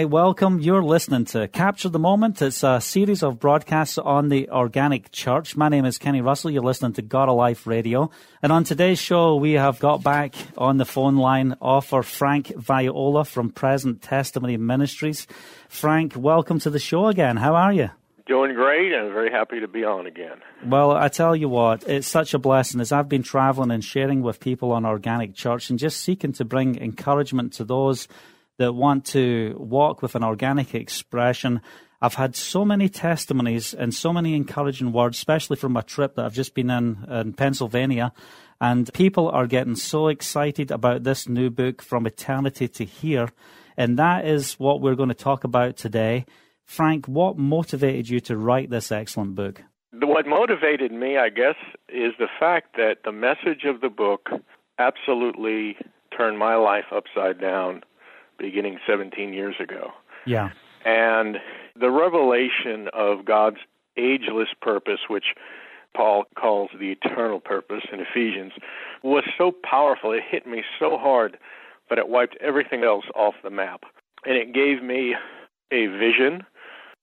Hi, welcome. You're listening to Capture the Moment. It's a series of broadcasts on the Organic Church. My name is Kenny Russell. You're listening to God Alive Radio. And on today's show, we have got back on the phone line author Frank Viola from Present Testimony Ministries. Frank, welcome to the show again. How are you? Doing great and very happy to be on again. Well, I tell you what, it's such a blessing as I've been traveling and sharing with people on Organic Church and just seeking to bring encouragement to those that want to walk with an organic expression. I've had so many testimonies and so many encouraging words, especially from a trip that I've just been in in Pennsylvania. And people are getting so excited about this new book, From Eternity to Here. And that is what we're going to talk about today. Frank, what motivated you to write this excellent book? What motivated me, I guess, is the fact that the message of the book absolutely turned my life upside down beginning 17 years ago. Yeah. And the revelation of God's ageless purpose, which Paul calls the eternal purpose in Ephesians, was so powerful. It hit me so hard, but it wiped everything else off the map. And it gave me a vision.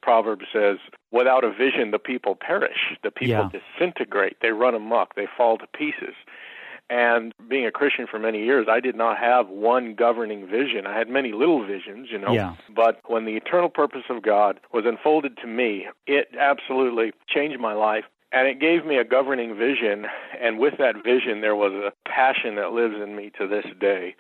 Proverbs says, without a vision, the people perish. The people Yeah. disintegrate. They run amok. They fall to pieces. And being a Christian for many years, I did not have one governing vision. I had many little visions, you know. Yeah. But when the eternal purpose of God was unfolded to me, it absolutely changed my life. And it gave me a governing vision. And with that vision, there was a passion that lives in me to this day.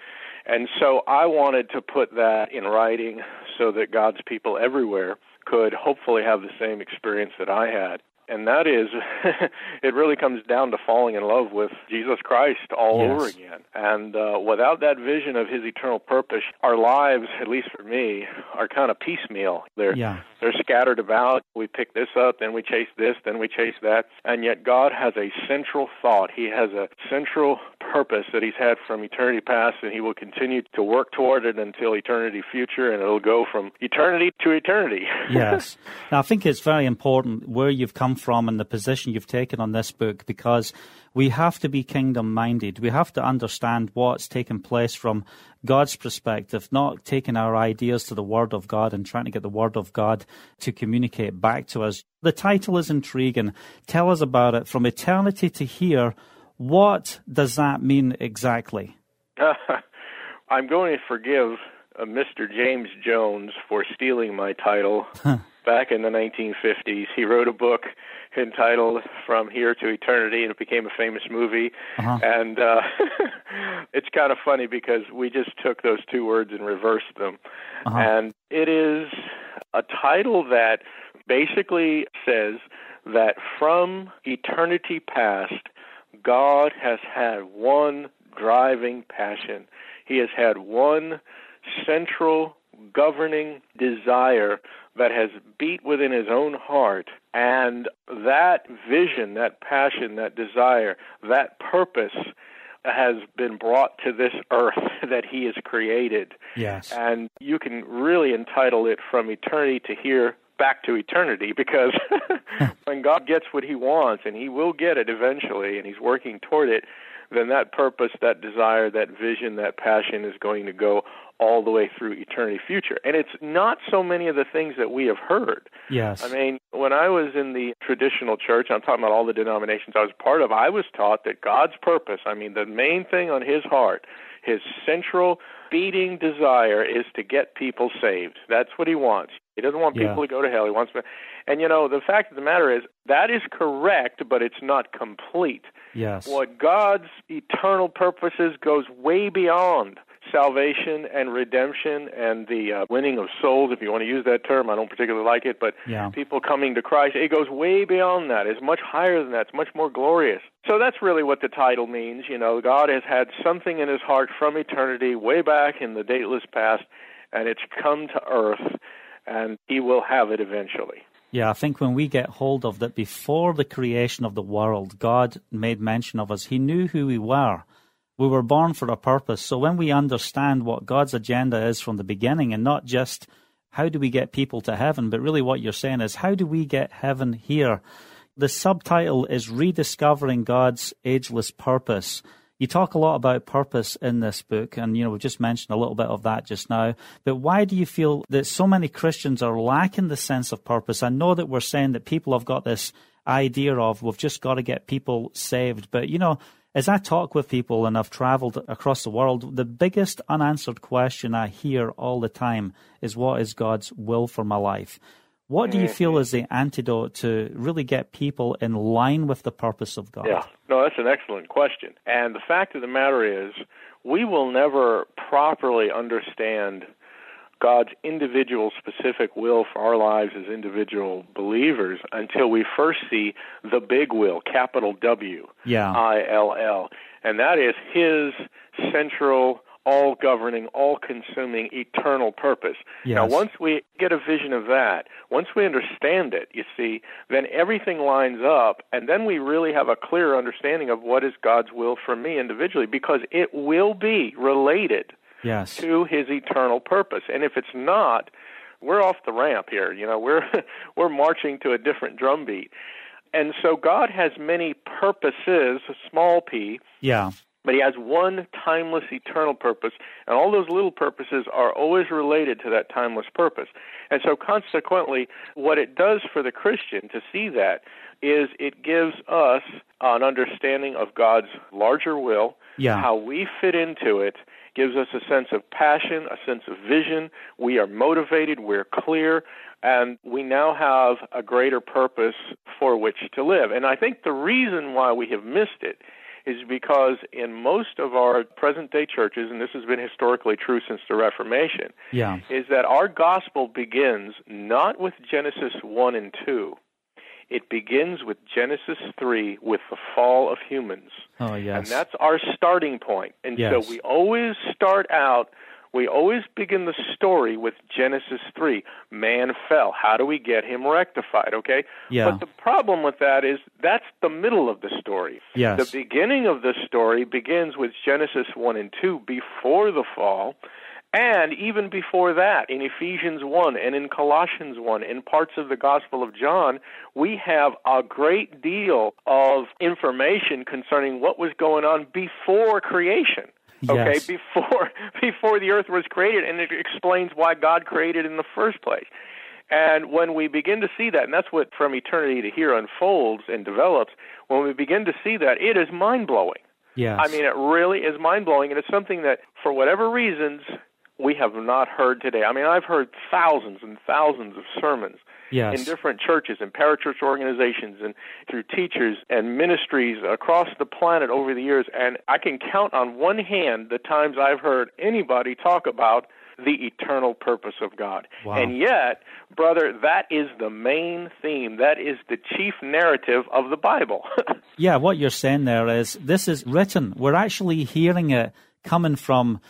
And so I wanted to put that in writing so that God's people everywhere could hopefully have the same experience that I had. And that is, it really comes down to falling in love with Jesus Christ all Yes. over again. And uh, without that vision of His eternal purpose, our lives, at least for me, are kind of piecemeal. They're Yeah. they're scattered about. We pick this up, then we chase this, then we chase that. And yet God has a central thought. He has a central purpose that He's had from eternity past, and He will continue to work toward it until eternity future, and it'll go from eternity to eternity. yes. Now, I think it's very important where you've come from and the position you've taken on this book because we have to be kingdom minded. We have to understand what's taken place from God's perspective, not taking our ideas to the Word of God and trying to get the Word of God to communicate back to us. The title is intriguing. Tell us about it. From eternity to here, what does that mean exactly? I'm going to forgive uh, Mr. James Jones for stealing my title back in the 1950s. He wrote a book entitled From Here to Eternity, and it became a famous movie. Uh-huh. And uh, it's kind of funny because we just took those two words and reversed them. Uh-huh. And it is a title that basically says that from eternity past, God has had one driving passion. He has had one central governing desire that has beat within his own heart. And that vision, that passion, that desire, that purpose has been brought to this earth that he has created. Yes. And you can really entitle it From Eternity to Here Back to Eternity because when God gets what he wants, and he will get it eventually, and he's working toward it, then that purpose, that desire, that vision, that passion is going to go all the way through eternity future. And it's not so many of the things that we have heard. Yes. I mean, when I was in the traditional church, I'm talking about all the denominations I was part of, I was taught that God's purpose, I mean, the main thing on his heart, his central beating desire is to get people saved. That's what he wants. He doesn't want people Yeah. to go to hell. He wants and you know, the fact of the matter is that is correct, but it's not complete. yes. What God's eternal purposes goes way beyond salvation and redemption and the uh, winning of souls, if you want to use that term. I don't particularly like it, but Yeah. people coming to Christ, it goes way beyond that. It's much higher than that. It's much more glorious. So that's really what the title means. You know, God has had something in his heart from eternity, way back in the dateless past, and it's come to earth, and he will have it eventually. Yeah, I think when we get hold of that before the creation of the world, God made mention of us. He knew who we were. We were born for a purpose. So when we understand what God's agenda is from the beginning and not just how do we get people to heaven, but really what you're saying is how do we get heaven here? The subtitle is Rediscovering God's Ageless Purpose. You talk a lot about purpose in this book, and you know we've just mentioned a little bit of that just now. But why do you feel that so many Christians are lacking the sense of purpose? I know that we're saying that people have got this idea of we've just got to get people saved, but you know, as I talk with people and I've traveled across the world, the biggest unanswered question I hear all the time is what is God's will for my life? What do you feel mm-hmm. is the antidote to really get people in line with the purpose of God? Yeah, no, that's an excellent question. And the fact of the matter is, we will never properly understand God's individual specific will for our lives as individual believers until we first see the big will, capital W, yeah. I L L. And that is His central all governing, all consuming, eternal purpose. Yes. Now, once we get a vision of that, once we understand it, you see, then everything lines up, and then we really have a clear understanding of what is God's will for me individually, because it will be related yes. to His eternal purpose. And if it's not, we're off the ramp here. You know, we're we're marching to a different drumbeat. And so God has many purposes, small p, yeah but he has one timeless eternal purpose and all those little purposes are always related to that timeless purpose. And so consequently what it does for the christian to see that is it gives us an understanding of god's larger will yeah. how we fit into it gives us a sense of passion a sense of vision. We are motivated we're clear and we now have a greater purpose for which to live. And i think the reason why we have missed it is because in most of our present day churches, and this has been historically true since the Reformation, yeah. is that our gospel begins not with Genesis 1 and 2. It begins with Genesis 3 with the fall of humans. Oh, yes. And that's our starting point. And yes. so we always start out we always begin the story with Genesis 3. Man fell. How do we get him rectified? Okay? Yeah. But the problem with that is that's the middle of the story. Yes. The beginning of the story begins with Genesis 1 and 2 before the fall. And even before that, in Ephesians 1 and in Colossians 1, in parts of the Gospel of John, we have a great deal of information concerning what was going on before creation okay yes. before before the earth was created and it explains why god created in the first place and when we begin to see that and that's what from eternity to here unfolds and develops when we begin to see that it is mind blowing yes. i mean it really is mind blowing and it's something that for whatever reasons we have not heard today i mean i've heard thousands and thousands of sermons yes. in different churches and parachurch organizations and through teachers and ministries across the planet over the years. And I can count on one hand the times I've heard anybody talk about the eternal purpose of God. Wow. And yet, brother, that is the main theme. That is the chief narrative of the Bible. yeah, what you're saying there is this is written. We're actually hearing it coming from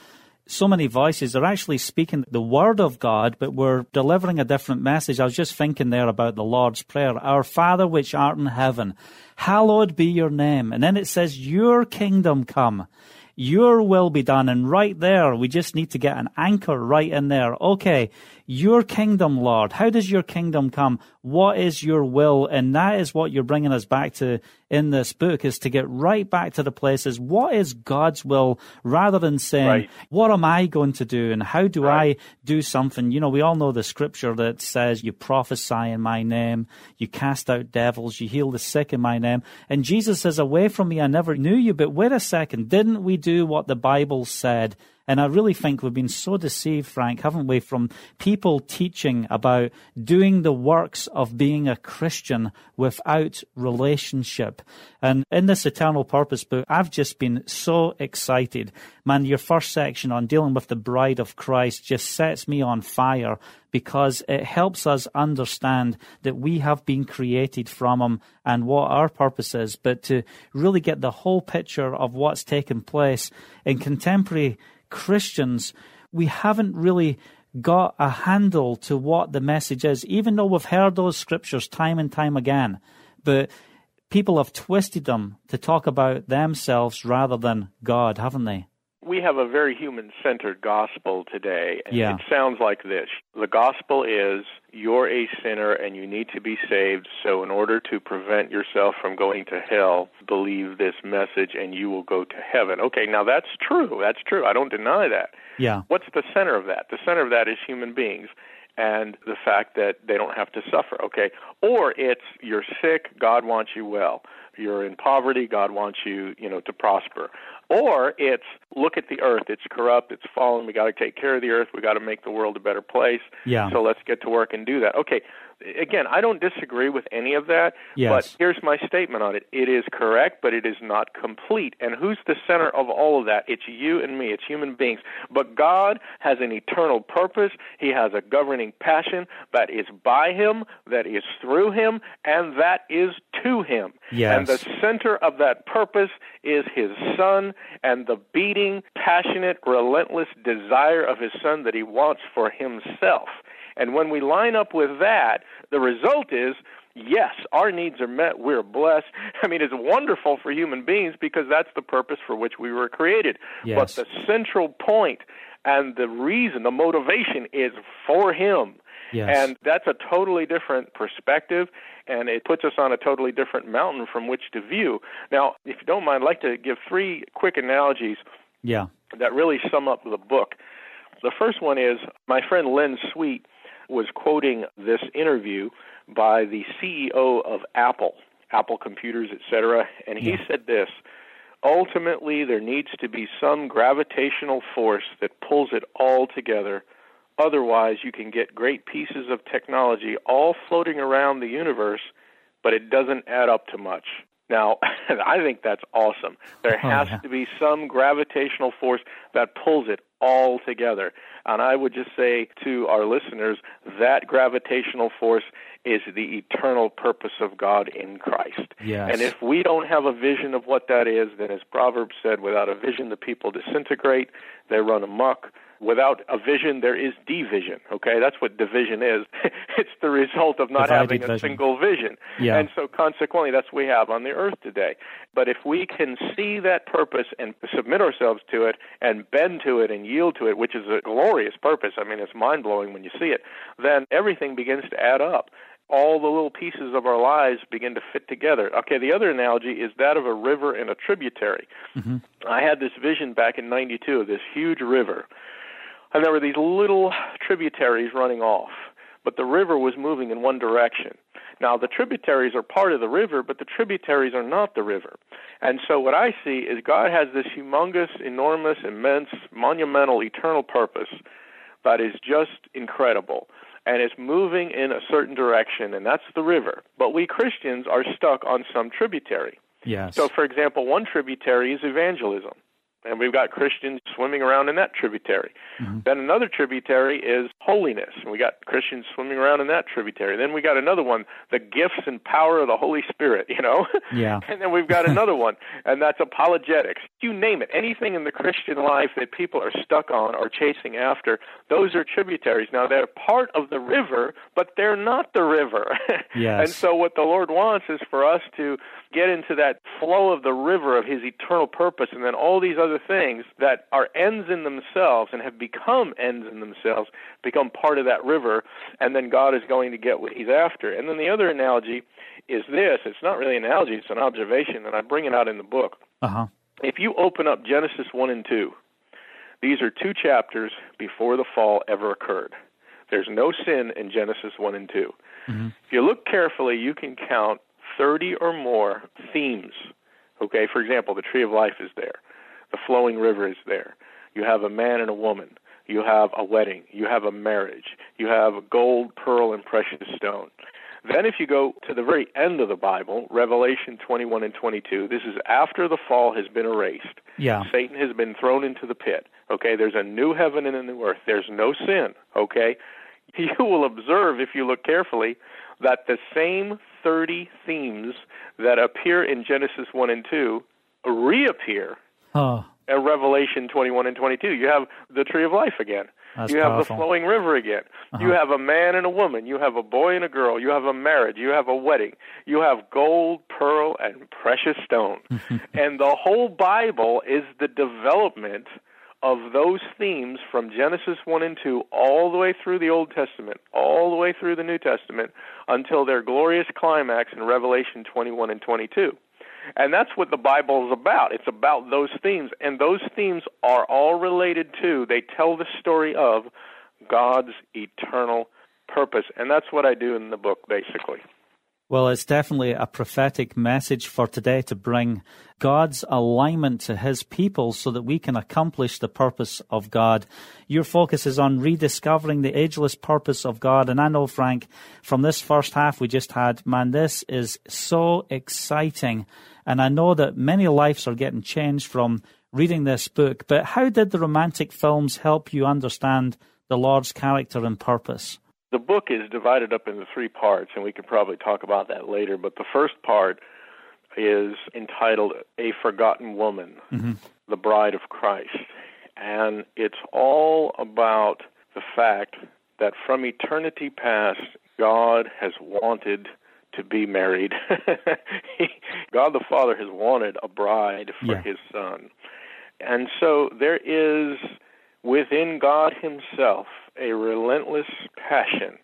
so many voices are actually speaking the word of God, but we're delivering a different message. I was just thinking there about the Lord's Prayer. Our Father which art in heaven, hallowed be your name. And then it says, your kingdom come. Your will be done. And right there, we just need to get an anchor right in there. Okay. Your kingdom, Lord. How does your kingdom come? What is your will? And that is what you're bringing us back to in this book is to get right back to the places. What is God's will rather than saying, right. what am I going to do? And how do right. I do something? You know, we all know the scripture that says you prophesy in my name, you cast out devils, you heal the sick in my name. And Jesus says, away from me, I never knew you. But wait a second. Didn't we do what the Bible said? And I really think we've been so deceived, Frank, haven't we, from people teaching about doing the works of being a Christian without relationship. And in this Eternal Purpose book, I've just been so excited. Man, your first section on dealing with the bride of Christ just sets me on fire because it helps us understand that we have been created from Him and what our purpose is, but to really get the whole picture of what's taken place in contemporary Christians, we haven't really got a handle to what the message is, even though we've heard those scriptures time and time again. But people have twisted them to talk about themselves rather than God, haven't they? We have a very human centered gospel today. And Yeah. It sounds like this The gospel is you're a sinner and you need to be saved, so in order to prevent yourself from going to hell, believe this message and you will go to heaven. Okay, now that's true. That's true. I don't deny that. Yeah. What's the center of that? The center of that is human beings and the fact that they don't have to suffer, okay? Or it's you're sick, God wants you well. You're in poverty, God wants you, you know, to prosper. Or it's look at the earth, it's corrupt, it's fallen, we got to take care of the earth, we got to make the world a better place. Yeah. So let's get to work and do that. Okay. Again, I don't disagree with any of that, Yes. but here's my statement on it. It is correct, but it is not complete. And who's the center of all of that? It's you and me. It's human beings. But God has an eternal purpose. He has a governing passion that is by him, that is through him, and that is to him. Yes. And the center of that purpose is his son and the beating, passionate, relentless desire of his son that he wants for himself. And when we line up with that, the result is yes, our needs are met. We're blessed. I mean, it's wonderful for human beings because that's the purpose for which we were created. Yes. But the central point and the reason, the motivation is for him. Yes. And that's a totally different perspective, and it puts us on a totally different mountain from which to view. Now, if you don't mind, I'd like to give three quick analogies Yeah. that really sum up the book. The first one is my friend Len Sweet was quoting this interview by the CEO of Apple, Apple Computers, etc., and he Yeah. said this Ultimately, there needs to be some gravitational force that pulls it all together. Otherwise, you can get great pieces of technology all floating around the universe, but it doesn't add up to much. Now, I think that's awesome. There Oh, has yeah. to be some gravitational force that pulls it all together. And I would just say to our listeners that gravitational force is the eternal purpose of God in Christ. Yes. And if we don't have a vision of what that is, then as Proverbs said, without a vision, the people disintegrate, they run amok. Without a vision, there is division. Okay, that's what division is. it's the result of not Divided having a vision. single vision. Yeah. And so, consequently, that's what we have on the earth today. But if we can see that purpose and submit ourselves to it and bend to it and yield to it, which is a glorious purpose, I mean, it's mind blowing when you see it, then everything begins to add up. All the little pieces of our lives begin to fit together. Okay, the other analogy is that of a river and a tributary. Mm-hmm. I had this vision back in 92 of this huge river, and there were these little tributaries running off, but the river was moving in one direction. Now, the tributaries are part of the river, but the tributaries are not the river. And so, what I see is God has this humongous, enormous, immense, monumental, eternal purpose that is just incredible. And it's moving in a certain direction, and that's the river. But we Christians are stuck on some tributary. Yes. So, for example, one tributary is evangelism, and we've got Christians swimming around in that tributary. Mm-hmm. Then another tributary is holiness, and we got Christians swimming around in that tributary. Then we got another one, the gifts and power of the Holy Spirit, you know? Yeah. and then we've got another one, and that's apologetics. You name it. Anything in the Christian life that people are stuck on or chasing after, those are tributaries. Now, they're part of the river, but they're not the river. Yes. and so, what the Lord wants is for us to get into that flow of the river of His eternal purpose, and then all these other things that are ends in themselves and have become ends in themselves become part of that river, and then God is going to get what He's after. And then the other analogy is this it's not really an analogy, it's an observation, and I bring it out in the book. Uh huh. If you open up Genesis 1 and 2, these are two chapters before the fall ever occurred. There's no sin in Genesis 1 and 2. If you look carefully, you can count 30 or more themes. Okay, for example, the tree of life is there, the flowing river is there. You have a man and a woman. You have a wedding. You have a marriage. You have gold, pearl, and precious stone. Then, if you go to the very end of the Bible, Revelation 21 and 22, this is after the fall has been erased. Yeah. Satan has been thrown into the pit. Okay, there's a new heaven and a new earth. There's no sin. Okay, you will observe if you look carefully that the same 30 themes that appear in Genesis 1 and 2 reappear Oh. in Revelation 21 and 22. You have the tree of life again. That's you have powerful. the flowing river again. Uh-huh. You have a man and a woman. You have a boy and a girl. You have a marriage. You have a wedding. You have gold, pearl, and precious stone. and the whole Bible is the development of those themes from Genesis 1 and 2 all the way through the Old Testament, all the way through the New Testament, until their glorious climax in Revelation 21 and 22. And that's what the Bible is about. It's about those themes. And those themes are all related to, they tell the story of God's eternal purpose. And that's what I do in the book, basically. Well, it's definitely a prophetic message for today to bring God's alignment to his people so that we can accomplish the purpose of God. Your focus is on rediscovering the ageless purpose of God. And I know, Frank, from this first half we just had, man, this is so exciting. And I know that many lives are getting changed from reading this book. But how did the romantic films help you understand the Lord's character and purpose? The book is divided up into three parts, and we could probably talk about that later. But the first part is entitled A Forgotten Woman, mm-hmm. the Bride of Christ. And it's all about the fact that from eternity past, God has wanted to be married. God the Father has wanted a bride for yeah. his son. And so there is within God himself a relentless passion,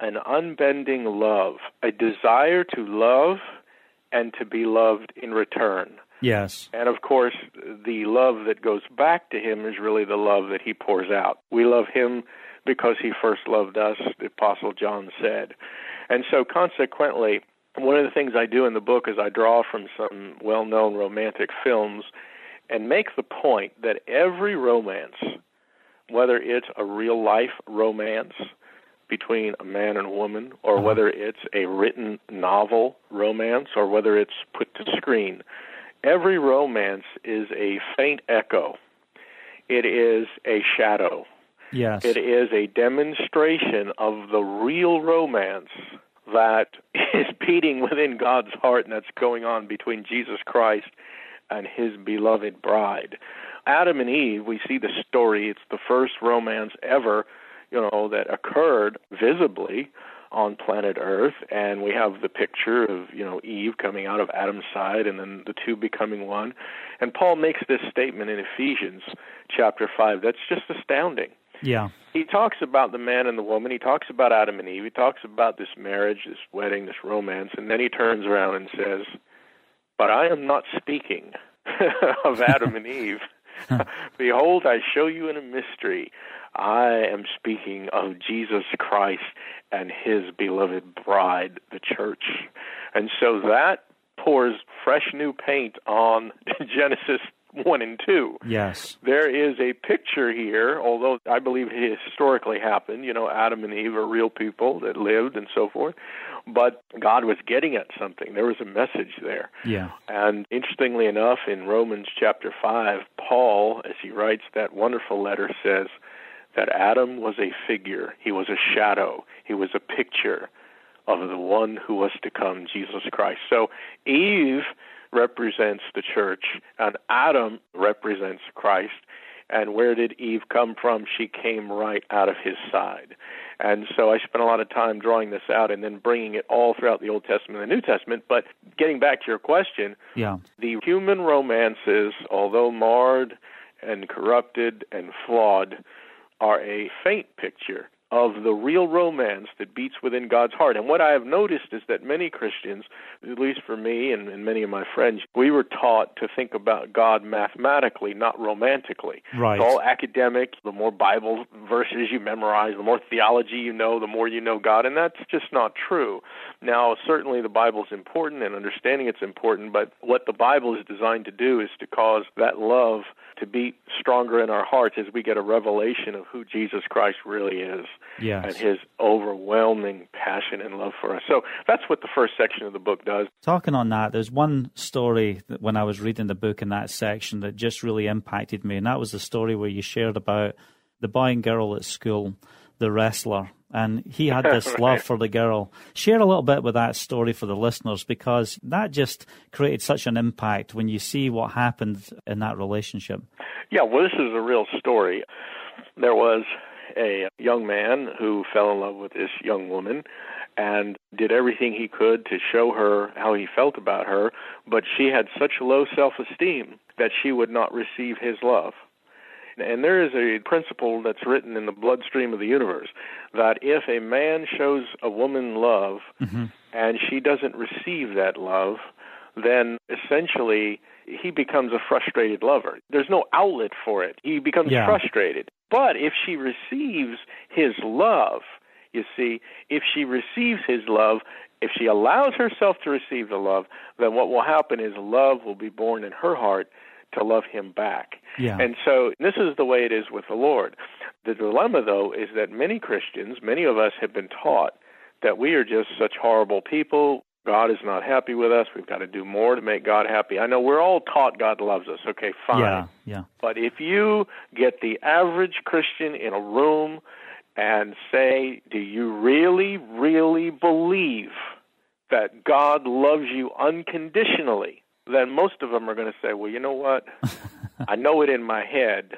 an unbending love, a desire to love and to be loved in return. Yes. And of course, the love that goes back to him is really the love that he pours out. We love him because he first loved us, the Apostle John said. And so, consequently, one of the things I do in the book is I draw from some well known romantic films and make the point that every romance whether it's a real life romance between a man and a woman, or uh-huh. whether it's a written novel romance, or whether it's put to screen, every romance is a faint echo. It is a shadow. Yes. It is a demonstration of the real romance that is beating within God's heart and that's going on between Jesus Christ and his beloved bride. Adam and Eve, we see the story. It's the first romance ever, you know, that occurred visibly on planet Earth, and we have the picture of you know Eve coming out of Adam's side, and then the two becoming one. And Paul makes this statement in Ephesians chapter five that's just astounding. Yeah. He talks about the man and the woman. He talks about Adam and Eve. He talks about this marriage, this wedding, this romance, and then he turns around and says, "But I am not speaking of Adam and Eve." Behold, I show you in a mystery. I am speaking of Jesus Christ and his beloved bride, the church. And so that pours fresh new paint on Genesis 1 and 2. Yes. There is a picture here, although I believe it historically happened. You know, Adam and Eve are real people that lived and so forth. But God was getting at something. There was a message there. Yeah. And interestingly enough, in Romans chapter 5, Paul, as he writes that wonderful letter, says that Adam was a figure, he was a shadow, he was a picture of the one who was to come, Jesus Christ. So Eve represents the church, and Adam represents Christ. And where did Eve come from? She came right out of his side. And so I spent a lot of time drawing this out and then bringing it all throughout the Old Testament and the New Testament. But getting back to your question, yeah. the human romances, although marred and corrupted and flawed, are a faint picture of the real romance that beats within God's heart. And what I have noticed is that many Christians, at least for me and, and, many of my friends, we were taught to think about God mathematically, not romantically. Right. It's all academic. The more Bible verses you memorize, the more theology you know, the more you know God. And that's just not true. Now, certainly the Bible is important and understanding it's important, but what the Bible is designed to do is to cause that love to beat stronger in our hearts as we get a revelation of who Jesus Christ really is yes. and his overwhelming passion and love for us. So that's what the first section of the book does. Talking on that, there's one story that when I was reading the book in that section that just really impacted me, and that was the story where you shared about the boy and girl at school, the wrestler, and he had this right. love for the girl. Share a little bit with that story for the listeners because that just created such an impact when you see what happened in that relationship. Yeah, well, this is a real story. There was a young man who fell in love with this young woman and did everything he could to show her how he felt about her, but she had such low self esteem that she would not receive his love. And there is a principle that's written in the bloodstream of the universe that if a man shows a woman love Mm-hmm. and she doesn't receive that love, then essentially he becomes a frustrated lover. There's no outlet for it. He becomes Yeah. frustrated. But if she receives his love, you see, if she receives his love, if she allows herself to receive the love, then what will happen is love will be born in her heart to love him back. Yeah. And so this is the way it is with the Lord. The dilemma, though, is that many Christians, many of us have been taught that we are just such horrible people. God is not happy with us. We've got to do more to make God happy. I know we're all taught God loves us. Okay, fine. Yeah, yeah. But if you get the average Christian in a room and say, Do you really, really believe that God loves you unconditionally? Then most of them are going to say, Well, you know what? I know it in my head,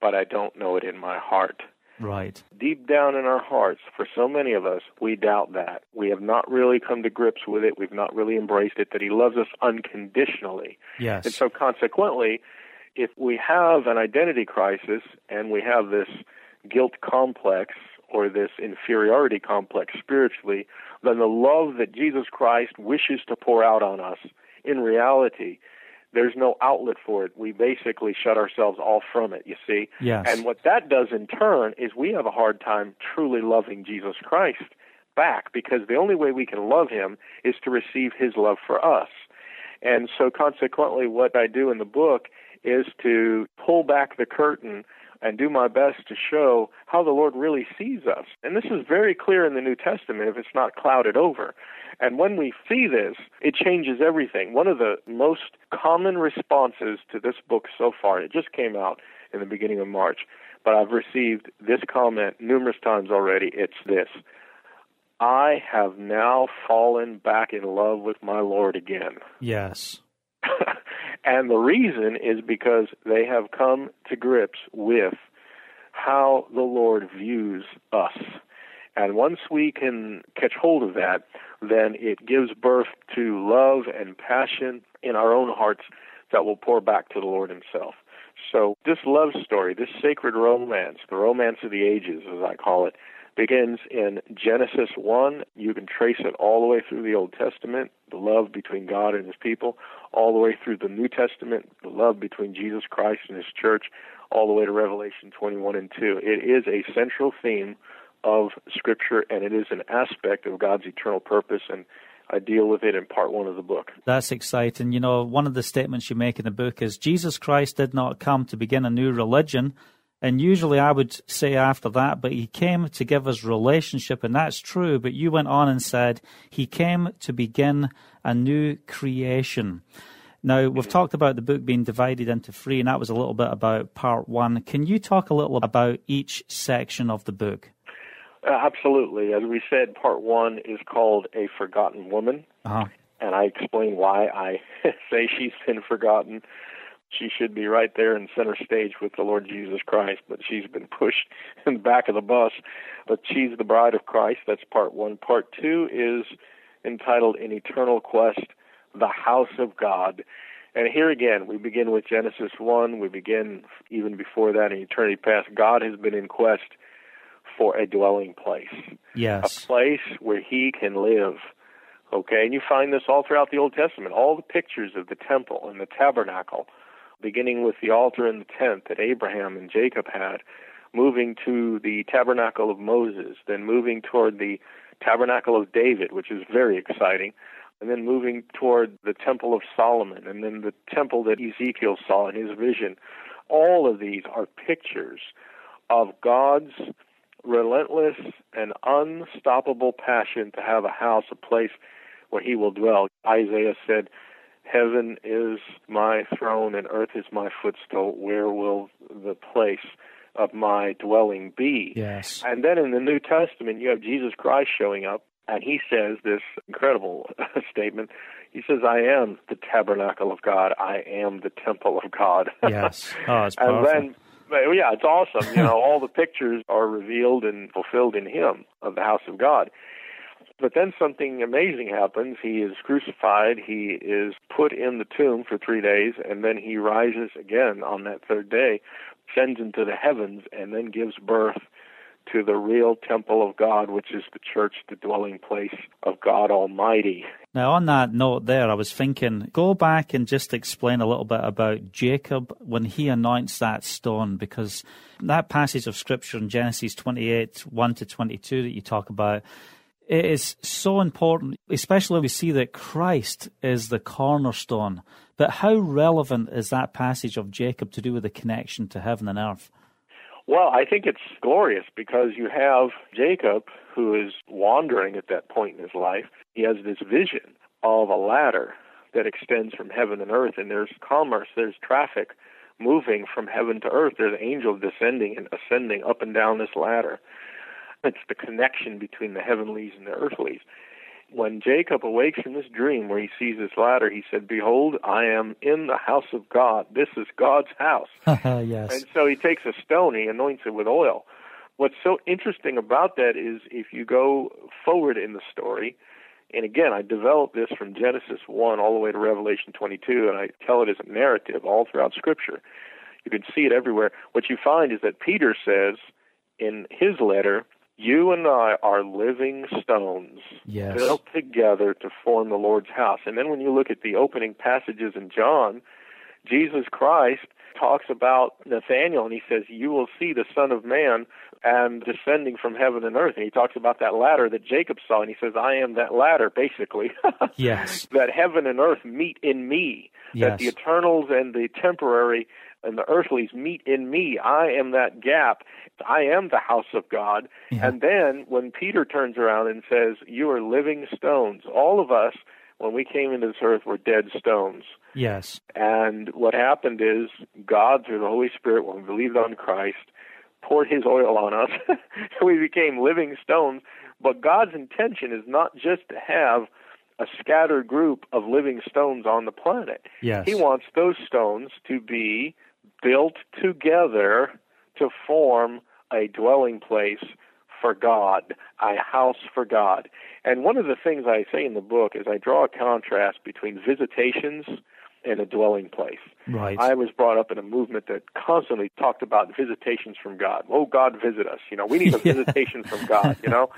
but I don't know it in my heart. Right. Deep down in our hearts, for so many of us, we doubt that. We have not really come to grips with it. We've not really embraced it that He loves us unconditionally. Yes. And so, consequently, if we have an identity crisis and we have this guilt complex or this inferiority complex spiritually, then the love that Jesus Christ wishes to pour out on us, in reality, there's no outlet for it. We basically shut ourselves off from it, you see? Yes. And what that does in turn is we have a hard time truly loving Jesus Christ back because the only way we can love him is to receive his love for us. And so, consequently, what I do in the book is to pull back the curtain and do my best to show how the Lord really sees us. And this is very clear in the New Testament if it's not clouded over. And when we see this, it changes everything. One of the most common responses to this book so far, it just came out in the beginning of March, but I've received this comment numerous times already. It's this I have now fallen back in love with my Lord again. yes. and the reason is because they have come to grips with how the Lord views us. And once we can catch hold of that, then it gives birth to love and passion in our own hearts that will pour back to the Lord Himself. So, this love story, this sacred romance, the romance of the ages, as I call it, begins in Genesis 1. You can trace it all the way through the Old Testament, the love between God and His people, all the way through the New Testament, the love between Jesus Christ and His church, all the way to Revelation 21 and 2. It is a central theme of Scripture, and it is an aspect of God's eternal purpose, and I deal with it in part one of the book. That's exciting. You know, one of the statements you make in the book is Jesus Christ did not come to begin a new religion. And usually I would say after that, but he came to give us relationship, and that's true. But you went on and said he came to begin a new creation. Now, we've talked about the book being divided into three, and that was a little bit about part one. Can you talk a little about each section of the book? Uh, absolutely. As we said, part one is called A Forgotten Woman, Uh-huh. and I explain why I say she's been forgotten. She should be right there in center stage with the Lord Jesus Christ, but she's been pushed in the back of the bus. But she's the bride of Christ. That's part one. Part two is entitled An Eternal Quest, The House of God. And here again, we begin with Genesis 1. We begin even before that in eternity past. God has been in quest for a dwelling place, Yes. a place where he can live. Okay, and you find this all throughout the Old Testament. All the pictures of the temple and the tabernacle, beginning with the altar and the tent that Abraham and Jacob had, moving to the tabernacle of Moses, then moving toward the tabernacle of David, which is very exciting, and then moving toward the temple of Solomon, and then the temple that Ezekiel saw in his vision. All of these are pictures of God's relentless and unstoppable passion to have a house, a place where he will dwell. Isaiah said, Heaven is my throne and earth is my footstool. Where will the place of my dwelling be? Yes. And then in the New Testament, you have Jesus Christ showing up, and he says this incredible statement. He says, I am the tabernacle of God. I am the temple of God. Yes. Oh, it's and then, yeah, it's awesome. You know, all the pictures are revealed and fulfilled in him of the house of God. But then something amazing happens. He is crucified. He is put in the tomb for three days, and then he rises again on that third day sends into the heavens and then gives birth to the real temple of God, which is the church, the dwelling place of God Almighty. Now, on that note, there, I was thinking, go back and just explain a little bit about Jacob when he announced that stone, because that passage of Scripture in Genesis 28 1 to 22 that you talk about, it is so important, especially we see that Christ is the cornerstone. But how relevant is that passage of Jacob to do with the connection to heaven and earth? Well, I think it's glorious because you have Jacob, who is wandering at that point in his life. He has this vision of a ladder that extends from heaven and earth, and there's commerce, there's traffic moving from heaven to earth. There's angels descending and ascending up and down this ladder. It's the connection between the heavenlies and the earthlies when Jacob awakes from this dream where he sees this ladder, he said, Behold, I am in the house of God. This is God's house. yes. And so he takes a stone, he anoints it with oil. What's so interesting about that is if you go forward in the story, and again, I developed this from Genesis 1 all the way to Revelation 22, and I tell it as a narrative all throughout Scripture. You can see it everywhere. What you find is that Peter says in his letter, you and I are living stones yes. built together to form the Lord's house. And then when you look at the opening passages in John, Jesus Christ talks about Nathaniel and he says, You will see the Son of Man and descending from heaven and earth. And he talks about that ladder that Jacob saw and he says, I am that ladder, basically. yes. That heaven and earth meet in me. Yes. That the eternals and the temporary and the earthlies meet in me. I am that gap. I am the house of God. Yeah. And then when Peter turns around and says, You are living stones, all of us, when we came into this earth, were dead stones. Yes. And what happened is God, through the Holy Spirit, when we believed on Christ, poured his oil on us. we became living stones. But God's intention is not just to have a scattered group of living stones on the planet. Yes. He wants those stones to be built together to form a dwelling place for God, a house for God. And one of the things I say in the book is I draw a contrast between visitations and a dwelling place. Right. I was brought up in a movement that constantly talked about visitations from God. Oh, God, visit us. You know, we need a Yeah. visitation from God, you know?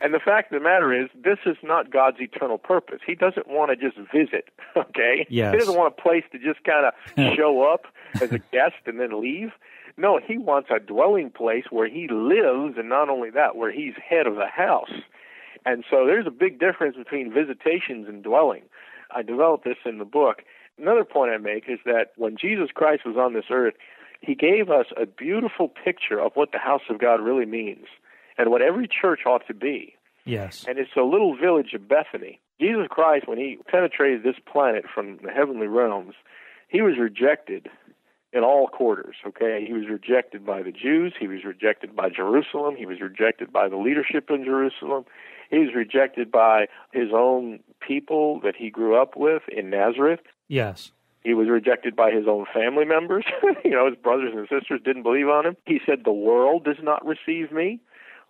And the fact of the matter is, this is not God's eternal purpose. He doesn't want to just visit, okay? Yes. He doesn't want a place to just kind of show up as a guest and then leave. No, he wants a dwelling place where he lives, and not only that, where he's head of the house. And so there's a big difference between visitations and dwelling. I developed this in the book. Another point I make is that when Jesus Christ was on this earth, he gave us a beautiful picture of what the house of God really means and what every church ought to be. yes. And it's a little village of Bethany. Jesus Christ, when he penetrated this planet from the heavenly realms, he was rejected in all quarters, okay? He was rejected by the Jews, he was rejected by Jerusalem, he was rejected by the leadership in Jerusalem, he was rejected by his own people that he grew up with in Nazareth. Yes. He was rejected by his own family members. you know, his brothers and sisters didn't believe on him. He said, The world does not receive me.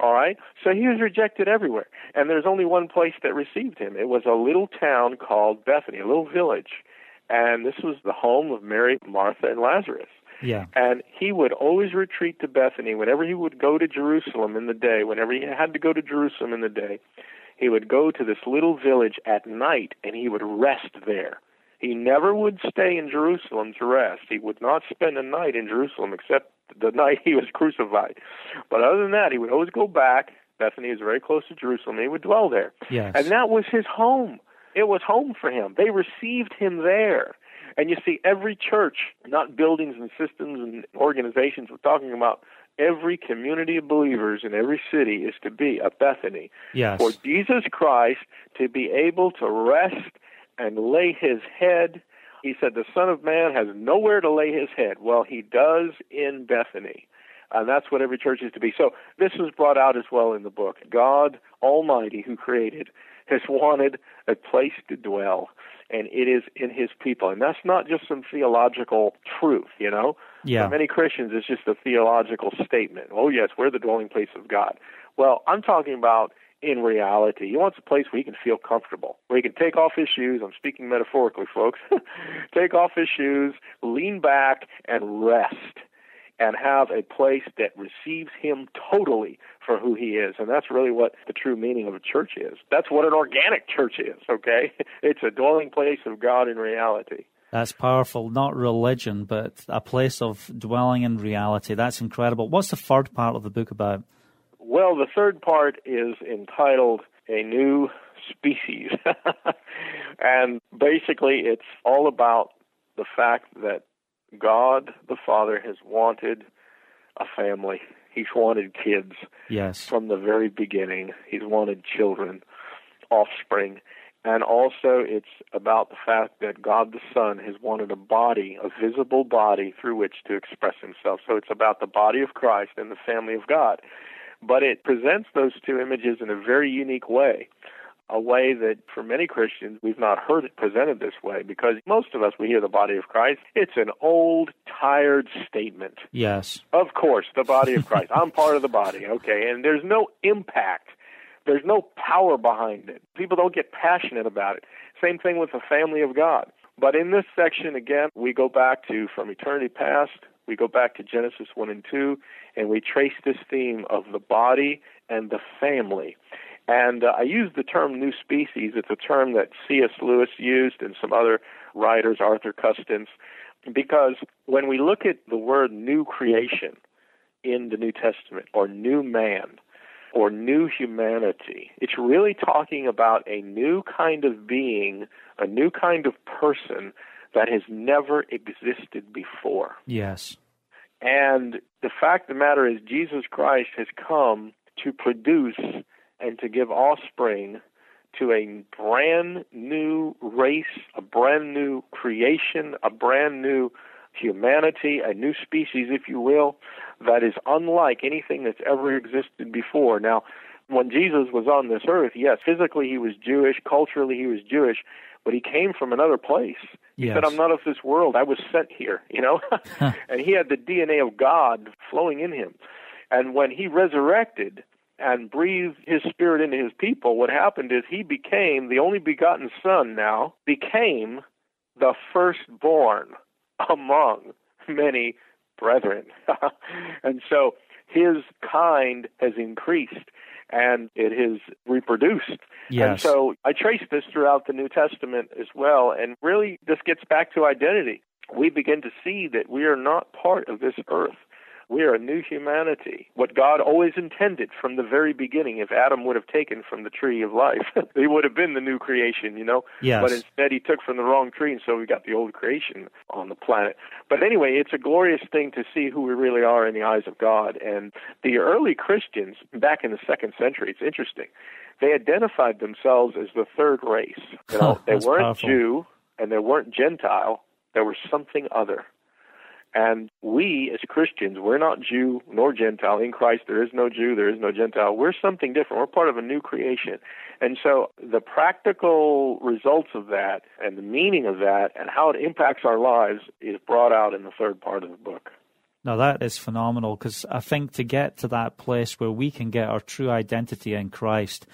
All right? So he was rejected everywhere. And there's only one place that received him. It was a little town called Bethany, a little village. And this was the home of Mary, Martha, and Lazarus. Yeah. And he would always retreat to Bethany whenever he would go to Jerusalem in the day, whenever he had to go to Jerusalem in the day. He would go to this little village at night and he would rest there. He never would stay in Jerusalem to rest. He would not spend a night in Jerusalem except the night he was crucified. But other than that, he would always go back. Bethany is very close to Jerusalem. He would dwell there. Yes. And that was his home. It was home for him. They received him there. And you see, every church, not buildings and systems and organizations, we're talking about every community of believers in every city is to be a Bethany Yes. for Jesus Christ to be able to rest and lay his head. He said, The Son of Man has nowhere to lay his head. Well, he does in Bethany. And that's what every church is to be. So this was brought out as well in the book. God Almighty, who created, has wanted a place to dwell, and it is in his people. And that's not just some theological truth, you know? Yeah. For many Christians, it's just a theological statement. Oh, yes, we're the dwelling place of God. Well, I'm talking about in reality. He wants a place where he can feel comfortable, where he can take off his shoes. I'm speaking metaphorically, folks. take off his shoes, lean back, and rest. and have a place that receives him totally for who he is. And that's really what the true meaning of a church is. That's what an organic church is, okay? It's a dwelling place of God in reality. That's powerful. Not religion, but a place of dwelling in reality. That's incredible. What's the third part of the book about? Well, the third part is entitled A New Species. and basically, it's all about the fact that God the Father has wanted a family. He's wanted kids. Yes. From the very beginning, He's wanted children, offspring. And also, it's about the fact that God the Son has wanted a body, a visible body through which to express himself. So it's about the body of Christ and the family of God. But it presents those two images in a very unique way, a way that for many Christians we've not heard it presented this way because most of us, we hear the body of Christ. It's an old, tired statement. Yes. Of course, the body of Christ. I'm part of the body, okay? And there's no impact there's no power behind it. People don't get passionate about it. Same thing with the family of God. But in this section, again, we go back to from eternity past, we go back to Genesis 1 and 2, and we trace this theme of the body and the family. And uh, I use the term new species. It's a term that C.S. Lewis used and some other writers, Arthur Custance, because when we look at the word new creation in the New Testament or new man, or new humanity. It's really talking about a new kind of being, a new kind of person that has never existed before. Yes. And the fact of the matter is, Jesus Christ has come to produce and to give offspring to a brand new race, a brand new creation, a brand new humanity, a new species, if you will, that is unlike anything that's ever existed before. Now, when Jesus was on this earth, yes, physically he was Jewish, culturally he was Jewish, but he came from another place. He yes. said, I'm not of this world. I was sent here, you know? and he had the DNA of God flowing in him. And when he resurrected and breathed his spirit into his people, what happened is he became the only begotten son now, became the firstborn among many brethren. and so his kind has increased and it has reproduced. Yes. And so I trace this throughout the New Testament as well. And really, this gets back to identity. We begin to see that we are not part of this earth. We are a new humanity. What God always intended from the very beginning, if Adam would have taken from the tree of life, he would have been the new creation, you know? Yes. But instead he took from the wrong tree, and so we got the old creation on the planet. But anyway, it's a glorious thing to see who we really are in the eyes of God. And the early Christians, back in the second century, it's interesting, they identified themselves as the third race. You know, they weren't powerful. Jew and they weren't Gentile. they were something other. And we, as Christians, we're not Jew nor Gentile. In Christ, there is no Jew, there is no Gentile. We're something different. We're part of a new creation. And so the practical results of that and the meaning of that and how it impacts our lives is brought out in the third part of the book. Now, that is phenomenal because I think to get to that place where we can get our true identity in Christ,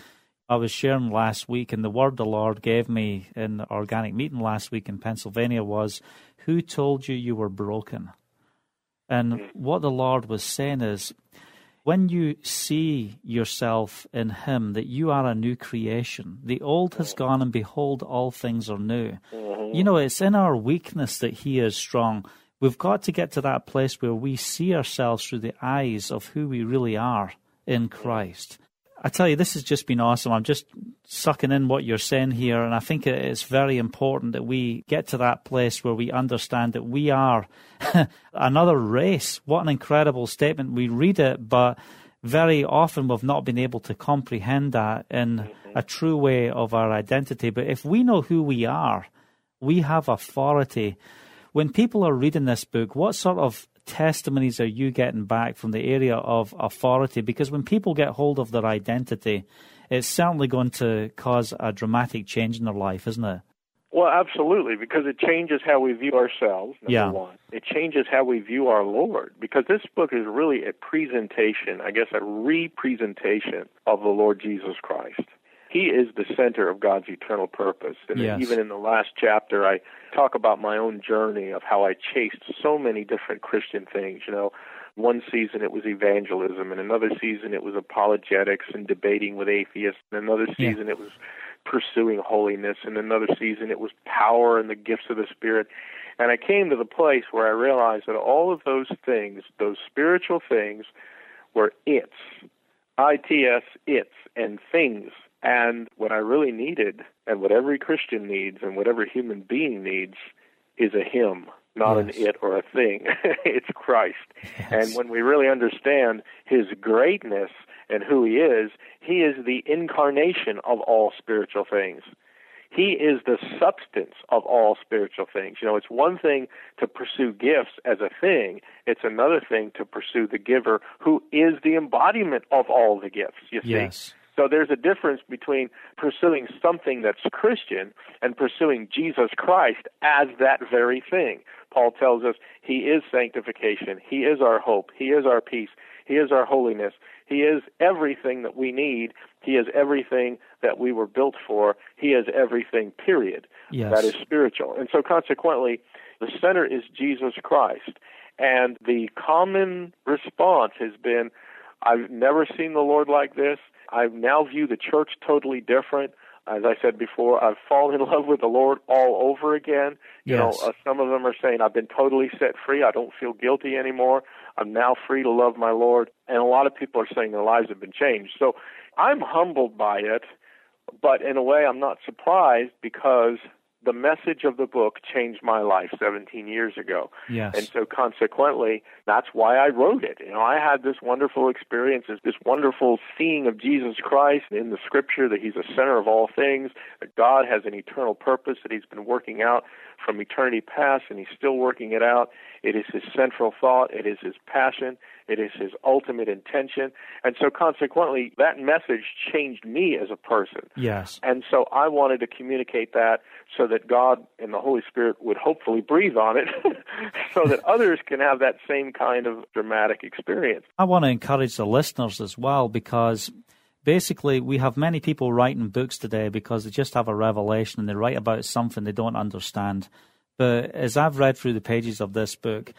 I was sharing last week, and the word the Lord gave me in the organic meeting last week in Pennsylvania was, Who told you you were broken? And hmm. what the Lord was saying is, when you see yourself in Him, that you are a new creation, the old has hmm. gone, and behold, all things are new. Hmm. You know, it's in our weakness that He is strong. We've got to get to that place where we see ourselves through the eyes of who we really are in Christ. I tell you, this has just been awesome. I'm just sucking in what you're saying here, and I think it's very important that we get to that place where we understand that we are another race. What an incredible statement. We read it, but very often we've not been able to comprehend that in mm-hmm. a true way of our identity. But if we know who we are, we have authority. When people are reading this book, what sort of testimonies are you getting back from the area of authority? Because when people get hold of their identity, it's certainly going to cause a dramatic change in their life, isn't it? Well, absolutely, because it changes how we view ourselves, number Yeah. one. It changes how we view our Lord, because this book is really a presentation, I guess a representation of the Lord Jesus Christ. He is the center of God's eternal purpose. And Yes. even in the last chapter, I talk about my own journey of how I chased so many different Christian things. You know, one season it was evangelism, and another season it was apologetics and debating with atheists, and another Yeah. season it was pursuing holiness, and another season it was power and the gifts of the Spirit. And I came to the place where I realized that all of those things, those spiritual things, were its, I T S, its, and things. And what I really needed, and what every Christian needs, and what every human being needs, is a him, not an it or a thing. it's Christ. Yes. And when we really understand his greatness and who he is, he is the incarnation of all spiritual things. He is the substance of all spiritual things. You know, it's one thing to pursue gifts as a thing, it's another thing to pursue the giver who is the embodiment of all the gifts, you see. yes. So there's a difference between pursuing something that's Christian and pursuing Jesus Christ as that very thing. Paul tells us he is sanctification, he is our hope, he is our peace, he is our holiness, he is everything that we need, he is everything that we were built for, he is everything, period. Yes. That is spiritual. And so consequently, the center is Jesus Christ. And the common response has been, I've never seen the Lord like this. I now view the church totally different. As I said before, I've fallen in love with the Lord all over again. You Yes. know, uh, some of them are saying I've been totally set free. I don't feel guilty anymore. I'm now free to love my Lord. And a lot of people are saying their lives have been changed. So I'm humbled by it, but in a way I'm not surprised because the message of the book changed my life 17 years ago. Yes. And so consequently, that's why I wrote it. You know, I had this wonderful experience, this- this wonderful seeing of Jesus Christ in the scripture that he's the center of all things, that God has an eternal purpose that he's been working out from eternity past and he's still working it out. It is his central thought, it is his passion, it is his ultimate intention. And so consequently, that message changed me as a person. yes. And so I wanted to communicate that so that God and the Holy Spirit would hopefully breathe on it so that others can have that same kind of dramatic experience. I want to encourage the listeners as well because basically we have many people writing books today because they just have a revelation and they write about something they don't understand. But as I've read through the pages of this book,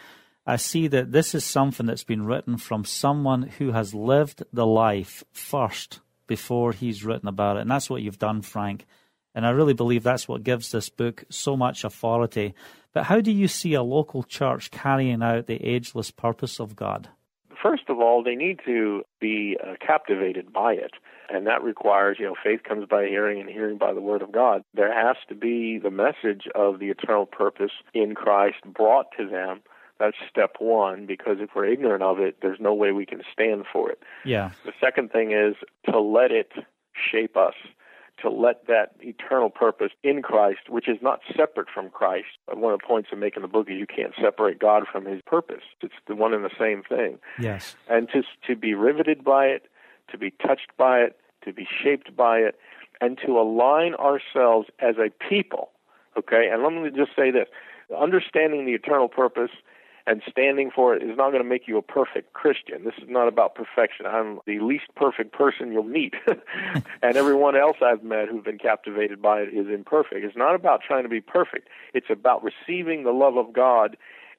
I see that this is something that's been written from someone who has lived the life first before he's written about it. And that's what you've done, Frank. And I really believe that's what gives this book so much authority. But how do you see a local church carrying out the ageless purpose of God? First of all, they need to be uh, captivated by it. And that requires, you know, faith comes by hearing and hearing by the Word of God. There has to be the message of the eternal purpose in Christ brought to them. That's step one, because if we're ignorant of it, there's no way we can stand for it. Yeah. The second thing is to let it shape us, to let that eternal purpose in Christ, which is not separate from Christ. One of the points I make in the book is you can't separate God from his purpose. It's the one and the same thing. Yes. And to, to be riveted by it, to be touched by it, to be shaped by it, and to align ourselves as a people. Okay? And let me just say this understanding the eternal purpose and standing for it is not going to make you a perfect Christian. This is not about perfection. I'm the least perfect person you'll meet. and everyone else I've met who've been captivated by it is imperfect. It's not about trying to be perfect. It's about receiving the love of God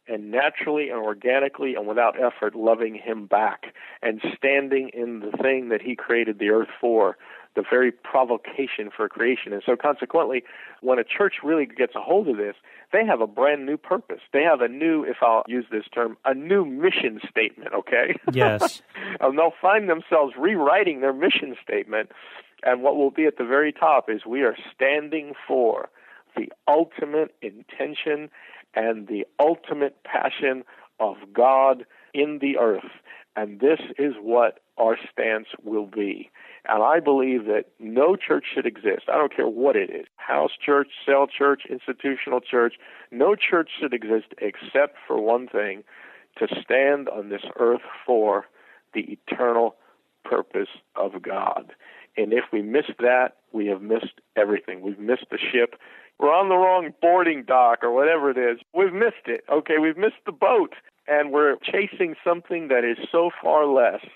and naturally and organically and without effort loving him back and standing in the thing that he created the earth for the very provocation for creation. And so, consequently, when a church really gets a hold of this, they have a brand new purpose. They have a new, if I'll use this term, a new mission statement, okay? Yes. and they'll find themselves rewriting their mission statement. And what will be at the very top is we are standing for the ultimate intention and the ultimate passion of God in the earth. And this is what our stance will be. And I believe that no church should exist. I don't care what it is house church, cell church, institutional church. No church should exist except for one thing to stand on this earth for the eternal purpose of God. And if we miss that, we have missed everything. We've missed the ship. We're on the wrong boarding dock or whatever it is. We've missed it. Okay, we've missed the boat. And we're chasing something that is so far less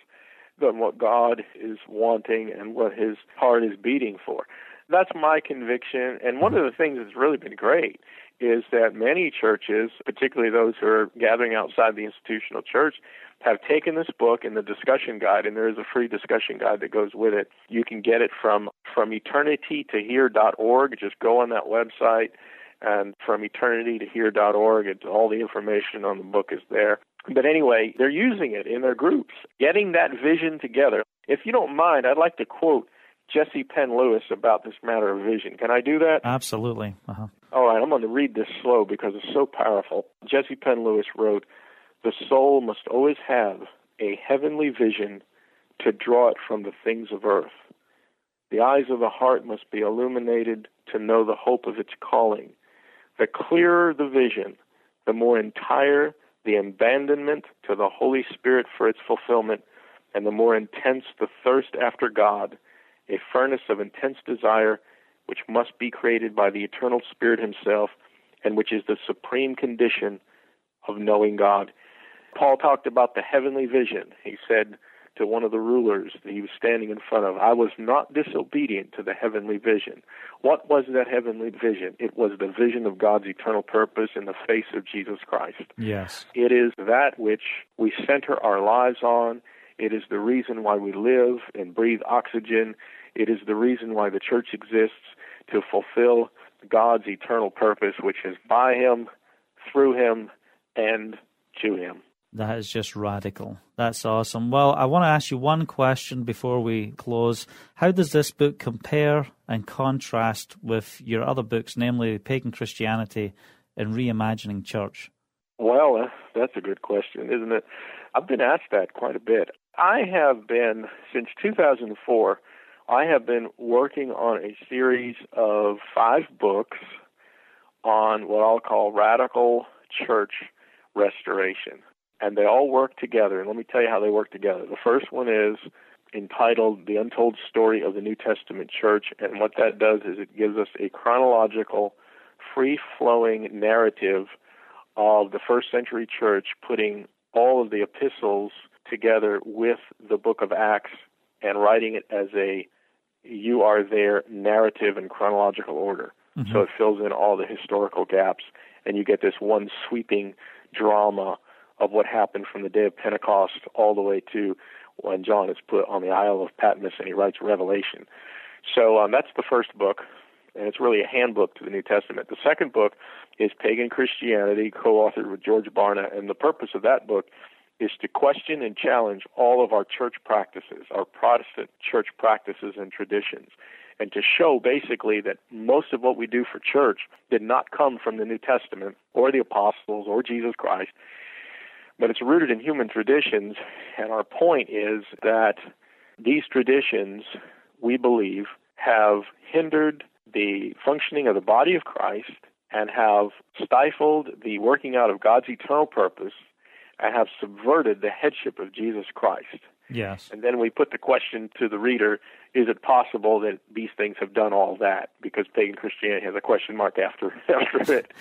than what God is wanting and what his heart is beating for. That's my conviction. And one of the things that's really been great is that many churches, particularly those who are gathering outside the institutional church, have taken this book and the discussion guide, and there is a free discussion guide that goes with it. You can get it from from eternity to here.org. Just go on that website, and from eternity to here.org, it's all the information on the book is there. But anyway, they're using it in their groups, getting that vision together. If you don't mind, I'd like to quote Jessie Penn Lewis about this matter of vision. Can I do that? Absolutely. Uh-huh. All right, I'm going to read this slow because it's so powerful. Jessie Penn Lewis wrote, The soul must always have a heavenly vision to draw it from the things of earth. The eyes of the heart must be illuminated to know the hope of its calling. The clearer the vision, the more entire the abandonment to the Holy Spirit for its fulfillment, and the more intense the thirst after God a furnace of intense desire which must be created by the eternal Spirit Himself and which is the supreme condition of knowing God. Paul talked about the heavenly vision. He said to one of the rulers that he was standing in front of, I was not disobedient to the heavenly vision. What was that heavenly vision? It was the vision of God's eternal purpose in the face of Jesus Christ. Yes. It is that which we center our lives on. It is the reason why we live and breathe oxygen. It is the reason why the church exists to fulfill God's eternal purpose, which is by Him, through Him, and to Him. That is just radical. That's awesome. Well, I want to ask you one question before we close. How does this book compare and contrast with your other books, namely Pagan Christianity and Reimagining Church? Well, that's a good question, isn't it? I've been asked that quite a bit. I have been, since 2004, I have been working on a series of five books on what I'll call radical church restoration. And they all work together. And let me tell you how they work together. The first one is entitled The Untold Story of the New Testament Church. And what that does is it gives us a chronological, free flowing narrative of the first century church putting all of the epistles together with the book of Acts and writing it as a you are there narrative and chronological order. Mm-hmm. So it fills in all the historical gaps, and you get this one sweeping drama of what happened from the day of Pentecost all the way to when John is put on the Isle of Patmos and he writes Revelation. So um, that's the first book, and it's really a handbook to the New Testament. The second book is Pagan Christianity, co authored with George Barna, and the purpose of that book is to question and challenge all of our church practices, our Protestant church practices and traditions, and to show basically that most of what we do for church did not come from the New Testament or the apostles or Jesus Christ, but it's rooted in human traditions. And our point is that these traditions, we believe, have hindered the functioning of the body of Christ and have stifled the working out of God's eternal purpose and have subverted the headship of Jesus Christ. Yes. And then we put the question to the reader is it possible that these things have done all that? Because pagan Christianity has a question mark after, after it,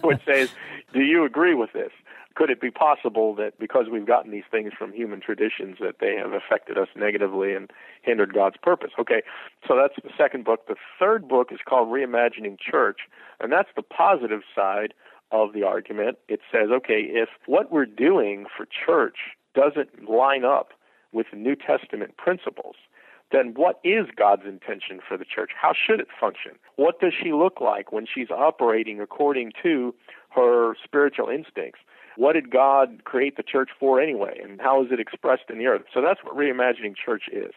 which says, do you agree with this? Could it be possible that because we've gotten these things from human traditions that they have affected us negatively and hindered God's purpose? Okay, so that's the second book. The third book is called Reimagining Church, and that's the positive side of the argument. It says, okay, if what we're doing for church doesn't line up with New Testament principles, then what is God's intention for the church? How should it function? What does she look like when she's operating according to her spiritual instincts? What did God create the church for anyway? And how is it expressed in the earth? So that's what reimagining church is.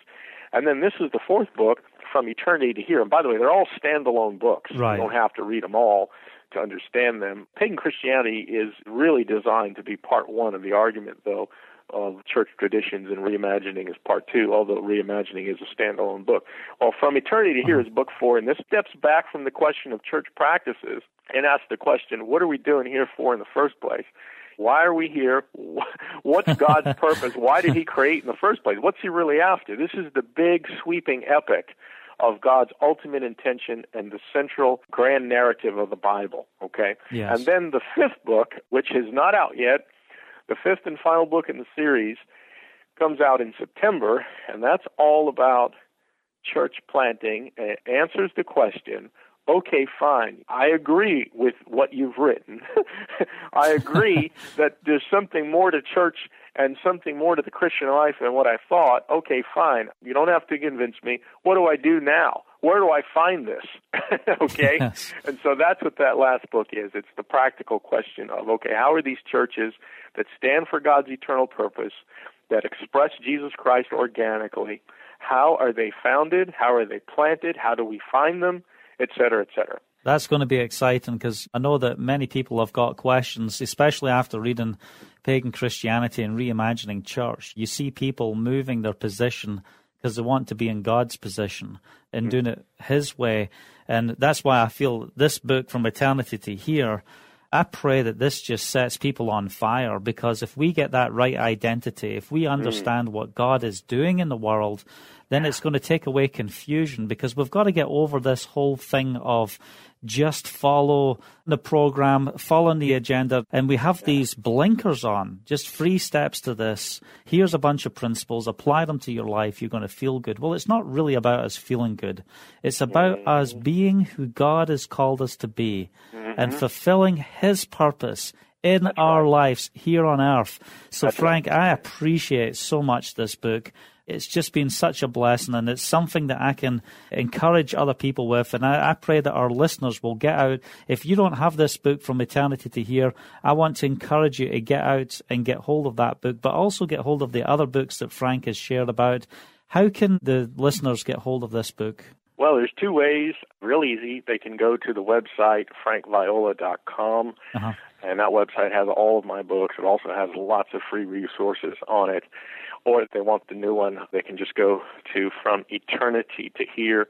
And then this is the fourth book, From Eternity to Here. And by the way, they're all standalone books. Right. You don't have to read them all to understand them. Pagan Christianity is really designed to be part one of the argument, though, of church traditions and reimagining is part two, although reimagining is a standalone book. Well, From Eternity to Here uh-huh. is book four, and this steps back from the question of church practices and asks the question, what are we doing here for in the first place? Why are we here? What's God's purpose? Why did He create in the first place? What's He really after? This is the big sweeping epic of God's ultimate intention and the central grand narrative of the Bible. Okay? Yes. And then the fifth book, which is not out yet, the fifth and final book in the series, comes out in September, and that's all about church planting. It answers the question okay, fine, I agree with what you've written. I agree that there's something more to church and something more to the Christian life than what I thought. Okay, fine. You don't have to convince me. What do I do now? Where do I find this? okay? Yes. And so that's what that last book is. It's the practical question of okay, how are these churches that stand for God's eternal purpose, that express Jesus Christ organically, how are they founded? How are they planted? How do we find them? Et cetera, et cetera. That's going to be exciting because I know that many people have got questions, especially after reading Pagan Christianity and Reimagining Church. You see people moving their position because they want to be in God's position and mm-hmm. doing it His way. And that's why I feel this book, From Eternity to Here, I pray that this just sets people on fire because if we get that right identity, if we mm. understand mm. what God is doing in the world, then it's going to take away confusion because we've got to get over this whole thing of just follow the program, follow the agenda, and we have these blinkers on, just three steps to this. Here's a bunch of principles, apply them to your life, you're going to feel good. Well, it's not really about us feeling good. It's about us being who God has called us to be mm-hmm. and fulfilling His purpose in That's our right. lives here on earth. So, That's Frank, right. I appreciate so much this book it's just been such a blessing and it's something that I can encourage other people with. And I, I, pray that our listeners will get out. If you don't have this book from eternity to here, I want to encourage you to get out and get hold of that book, but also get hold of the other books that Frank has shared about. How can the listeners get hold of this book? Well, there's two ways. Real easy. They can go to the website frankviola.com, uh-huh. and that website has all of my books. It also has lots of free resources on it. Or if they want the new one, they can just go to from eternity to here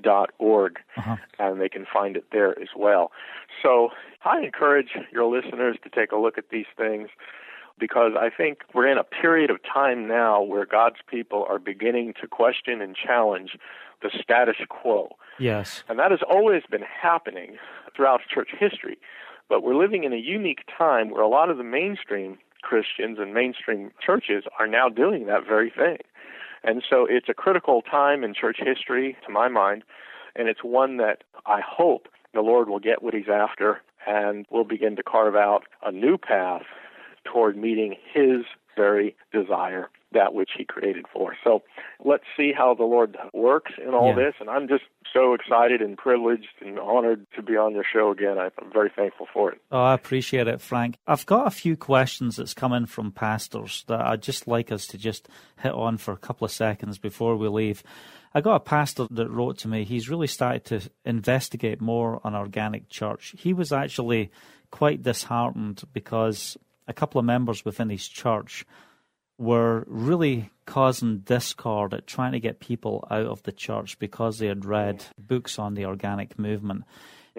dot org uh-huh. and they can find it there as well. So I encourage your listeners to take a look at these things because I think we're in a period of time now where God's people are beginning to question and challenge the status quo. Yes. And that has always been happening throughout church history. But we're living in a unique time where a lot of the mainstream Christians and mainstream churches are now doing that very thing. And so it's a critical time in church history, to my mind, and it's one that I hope the Lord will get what He's after and will begin to carve out a new path toward meeting His very desire that which he created for. So let's see how the Lord works in all yeah. this. And I'm just so excited and privileged and honored to be on your show again. I'm very thankful for it. Oh, I appreciate it, Frank. I've got a few questions that's come in from pastors that I'd just like us to just hit on for a couple of seconds before we leave. I got a pastor that wrote to me. He's really started to investigate more on organic church. He was actually quite disheartened because a couple of members within his church were really causing discord at trying to get people out of the church because they had read books on the organic movement.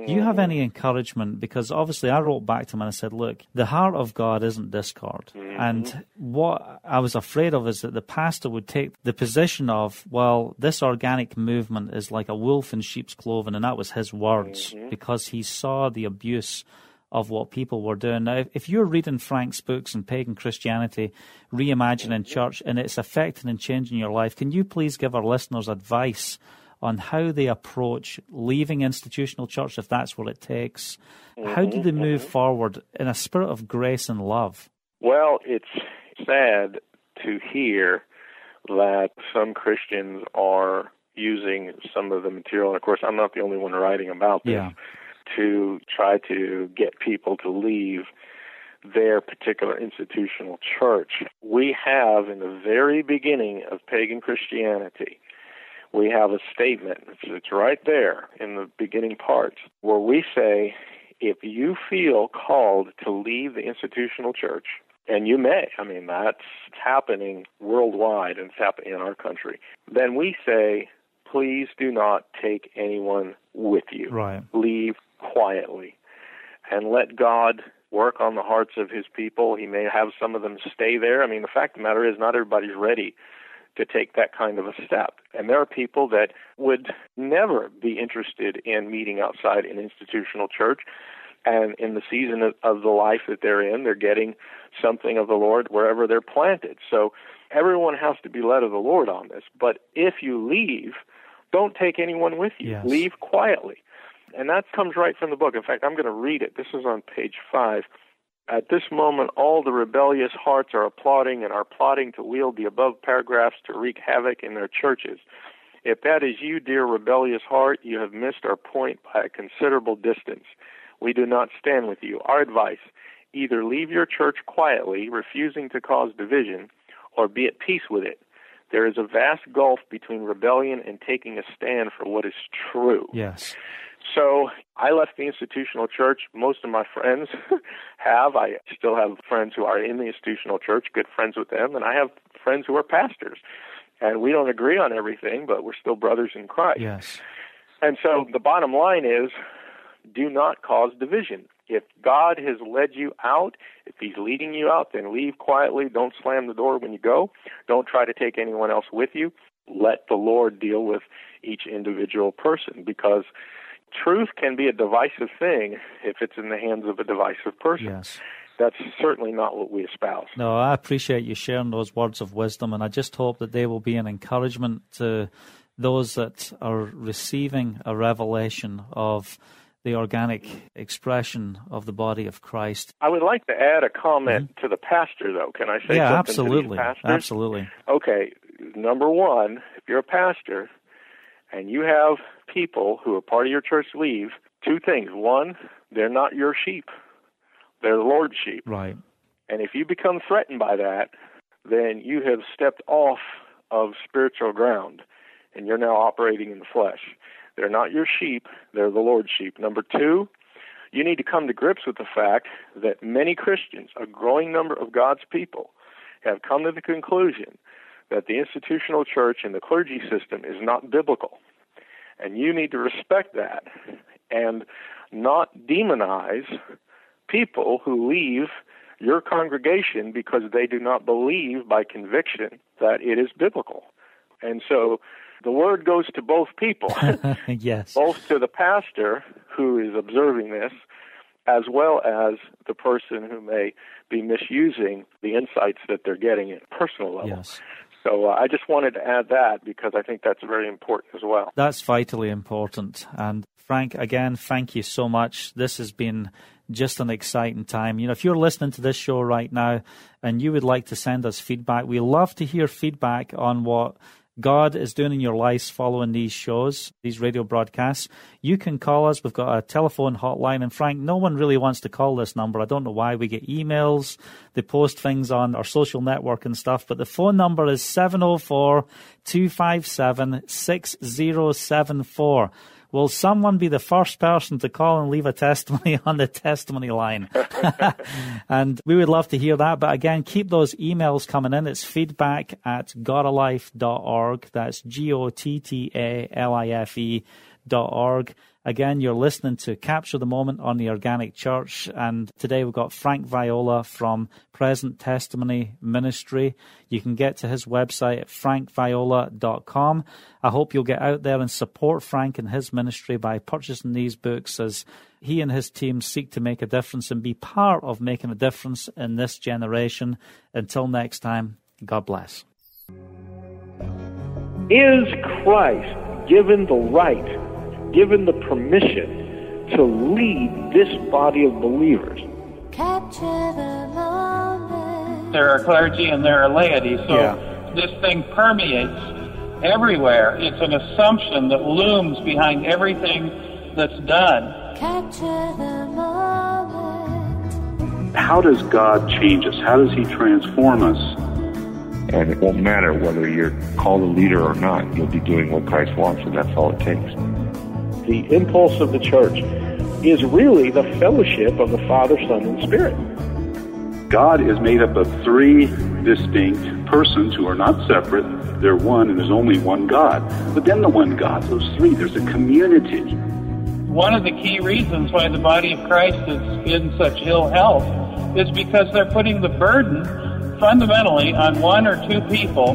Do you have any encouragement? Because obviously, I wrote back to him and I said, Look, the heart of God isn't discord. Mm-hmm. And what I was afraid of is that the pastor would take the position of, Well, this organic movement is like a wolf in sheep's clothing. And that was his words mm-hmm. because he saw the abuse of what people were doing. Now, if you're reading Frank's books on pagan Christianity, reimagining church, and it's affecting and changing your life, can you please give our listeners advice on how they approach leaving institutional church if that's what it takes? How do mm-hmm, they move mm-hmm. forward in a spirit of grace and love? Well, it's sad to hear that some Christians are using some of the material. And of course, I'm not the only one writing about this. Yeah to try to get people to leave their particular institutional church. We have, in the very beginning of pagan Christianity, we have a statement, it's right there in the beginning parts, where we say, if you feel called to leave the institutional church, and you may, I mean, that's happening worldwide and it's happening in our country, then we say, please do not take anyone with you. Right. Leave quietly and let God work on the hearts of his people. He may have some of them stay there. I mean, the fact of the matter is, not everybody's ready to take that kind of a step. And there are people that would never be interested in meeting outside an institutional church. And in the season of, of the life that they're in, they're getting something of the Lord wherever they're planted. So everyone has to be led of the Lord on this. But if you leave, don't take anyone with you. Yes. Leave quietly. And that comes right from the book. In fact, I'm going to read it. This is on page five. At this moment, all the rebellious hearts are applauding and are plotting to wield the above paragraphs to wreak havoc in their churches. If that is you, dear rebellious heart, you have missed our point by a considerable distance. We do not stand with you. Our advice either leave your church quietly, refusing to cause division, or be at peace with it. There is a vast gulf between rebellion and taking a stand for what is true. Yes. So I left the institutional church. Most of my friends have. I still have friends who are in the institutional church, good friends with them, and I have friends who are pastors. And we don't agree on everything, but we're still brothers in Christ. Yes. And so the bottom line is do not cause division. If God has led you out, if He's leading you out, then leave quietly. Don't slam the door when you go. Don't try to take anyone else with you. Let the Lord deal with each individual person because truth can be a divisive thing if it's in the hands of a divisive person. Yes. That's certainly not what we espouse. No, I appreciate you sharing those words of wisdom, and I just hope that they will be an encouragement to those that are receiving a revelation of the organic expression of the body of Christ. I would like to add a comment to the pastor, though. Can I say Mm-hmm. yeah, something absolutely. to these pastors? Absolutely. Okay, number one, if you're a pastor and you have people who are part of your church leave, two things. One, they're not your sheep, they're the Lord's sheep. Right. And if you become threatened by that, then you have stepped off of spiritual ground and you're now operating in the flesh. They're not your sheep, they're the Lord's sheep. Number two, you need to come to grips with the fact that many Christians, a growing number of God's people, have come to the conclusion that the institutional church and the clergy system is not biblical. And you need to respect that and not demonize people who leave your congregation because they do not believe by conviction that it is biblical. And so the word goes to both people, yes. both to the pastor who is observing this, as well as the person who may be misusing the insights that they're getting at a personal level. Yes. So uh, I just wanted to add that because I think that's very important as well. That's vitally important. And Frank, again, thank you so much. This has been just an exciting time. You know, if you're listening to this show right now and you would like to send us feedback, we love to hear feedback on what God is doing in your lives following these shows, these radio broadcasts, you can call us. We've got a telephone hotline. And Frank, no one really wants to call this number. I don't know why. We get emails, they post things on our social network and stuff. But the phone number is 704 257 6074. Will someone be the first person to call and leave a testimony on the testimony line? and we would love to hear that. But again, keep those emails coming in. It's feedback at gottalife.org. That's G O T T A L I F E dot org. Again, you're listening to Capture the Moment on the Organic Church, and today we've got Frank Viola from Present Testimony Ministry. You can get to his website at frankviola.com. I hope you'll get out there and support Frank and his ministry by purchasing these books as he and his team seek to make a difference and be part of making a difference in this generation. Until next time, God bless. Is Christ given the right, given the permission to lead this body of believers? Capture the moment. There are clergy and there are laity, so Yeah. this thing permeates everywhere. It's an assumption that looms behind everything that's done. Capture the moment. How does God change us? How does He transform us? And it won't matter whether you're called a leader or not. You'll be doing what Christ wants, and that's all it takes. The impulse of the church is really the fellowship of the Father, Son, and Spirit. God is made up of three distinct persons who are not separate. They're one, and there's only one God. Within the one God, those three, there's a community. One of the key reasons why the body of Christ is in such ill health is because they're putting the burden fundamentally on one or two people.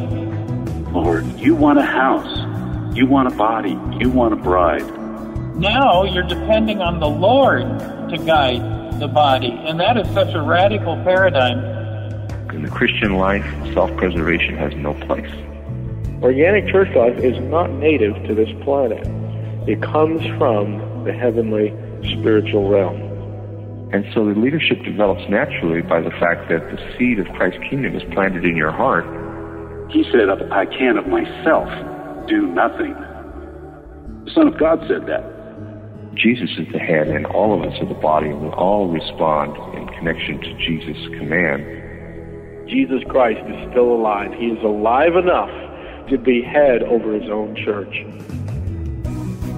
Lord, you want a house. You want a body. You want a bride. Now you're depending on the Lord to guide the body, and that is such a radical paradigm. In the Christian life, self-preservation has no place. Organic church life is not native to this planet. It comes from the heavenly spiritual realm. And so the leadership develops naturally by the fact that the seed of Christ's kingdom is planted in your heart. He said, I can of myself do nothing. The Son of God said that. Jesus is the head, and all of us are the body, and we all respond in connection to Jesus' command. Jesus Christ is still alive. He is alive enough to be head over his own church.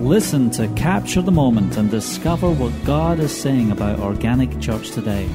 Listen to Capture the Moment and discover what God is saying about organic church today.